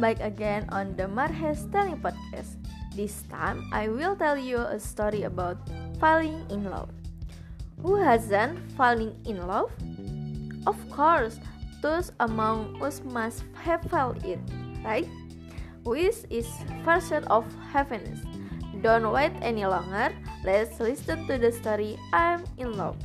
back again on the Marhes Telling Podcast. This time I will tell you a story about falling in love. Who hasn't fallen in love? Of course, those among us must have felt it, right? Wish is version of happiness. Don't wait any longer. Let's listen to the story I'm in love.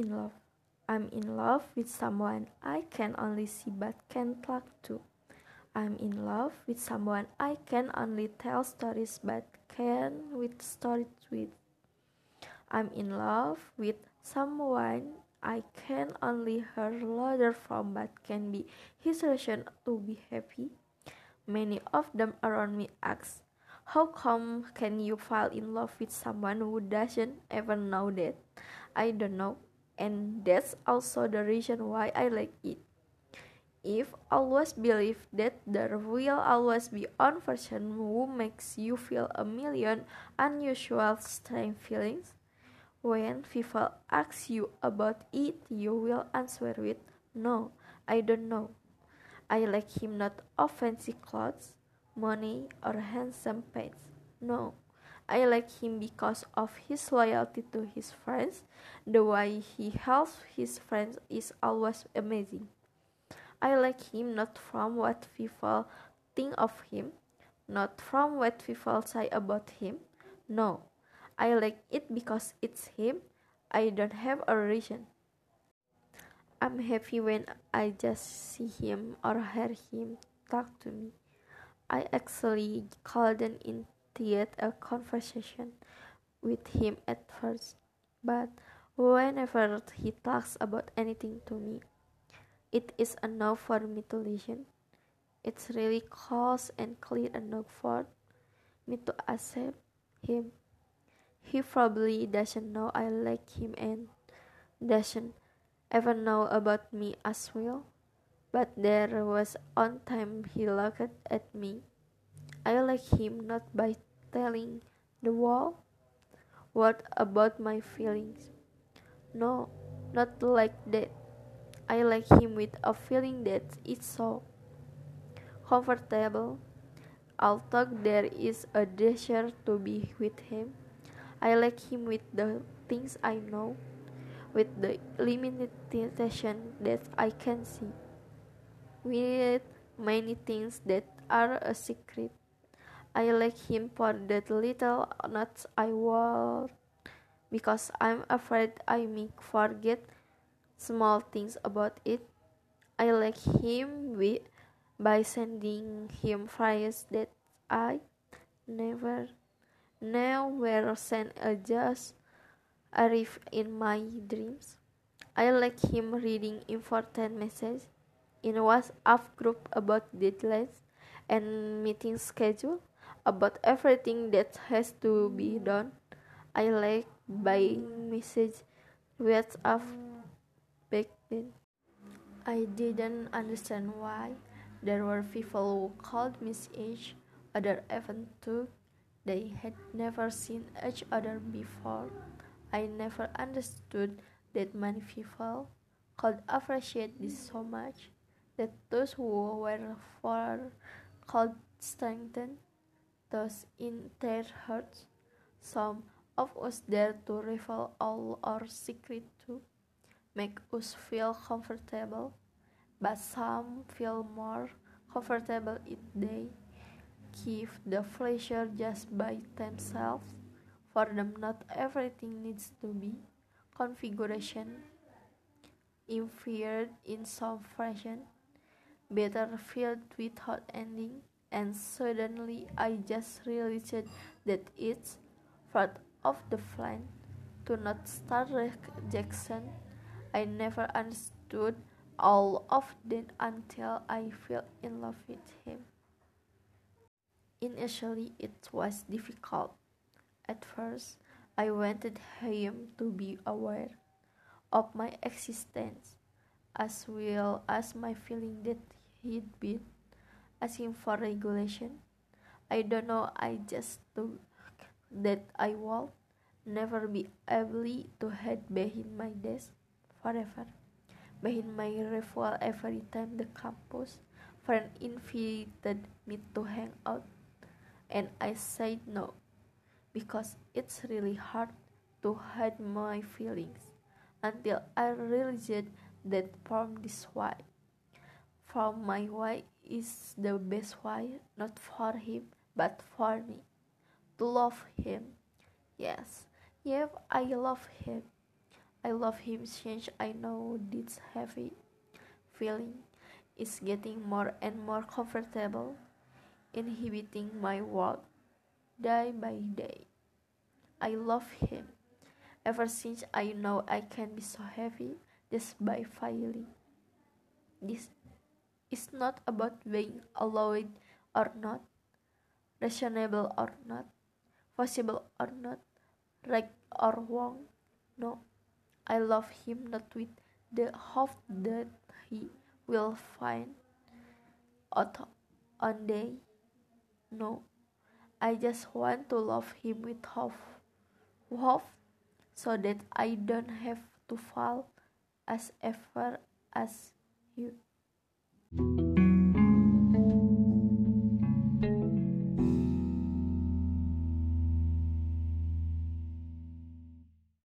In love. I'm in love with someone I can only see but can't talk to. I'm in love with someone I can only tell stories but can with stories with. I'm in love with someone I can only hear louder from but can be his reason to be happy. Many of them around me ask, How come can you fall in love with someone who doesn't even know that? I don't know, and that's also the reason why I like it. If always believe that there will always be one person who makes you feel a million unusual strange feelings, when people ask you about it, you will answer with, No, I don't know. I like him not of fancy clothes, money, or handsome pets. No, I like him because of his loyalty to his friends. The way he helps his friends is always amazing. I like him not from what people think of him, not from what people say about him. No, I like it because it's him. I don't have a reason. I'm happy when I just see him or hear him talk to me. I actually couldn't initiate a conversation with him at first, but whenever he talks about anything to me, it is enough for me to listen. It's really close and clear enough for me to accept him. He probably doesn't know I like him and doesn't ever know about me as well. But there was one time he looked at me. I like him not by telling the world what about my feelings. No, not like that. I like him with a feeling that it's so comfortable. Although there is a desire to be with him, I like him with the things I know, with the limitation that I can see, with many things that are a secret. I like him for that little nuts I wore because I'm afraid I may forget small things about it. I like him with, by sending him flyers that I never were sent a just arrive in my dreams. I like him reading important messages in WhatsApp group about deadlines and meeting schedule about everything that has to be done. I like by message WhatsApp back then. I didn't understand why there were people who called me age, other even too. they had never seen each other before. I never understood that many people could appreciate this so much that those who were far could strengthen those in their hearts. Some of us dare to reveal all our secret to make us feel comfortable, but some feel more comfortable if they give the pleasure just by themselves. For them, not everything needs to be configuration inferred in some fashion, better filled without ending, and suddenly I just realized that it's part of the plan to not start rejection I never understood all of that until I fell in love with him. Initially, it was difficult. At first, I wanted him to be aware of my existence, as well as my feeling that he'd been asking for regulation. I don't know, I just thought that I would never be able to hide behind my desk forever. Behind my rifle every time the campus friend invited me to hang out and I said no because it's really hard to hide my feelings until I realized that from this way from my way is the best way not for him but for me to love him yes yeah I love him I love him since I know this heavy feeling is getting more and more comfortable inhibiting my world day by day. I love him ever since I know I can be so heavy just by failing. This is not about being allowed or not, reasonable or not, possible or not, right or wrong. No, I love him not with the hope that he will find out one day. No, I just want to love him with hope, hope so that I don't have to fall as ever as you. Thank you.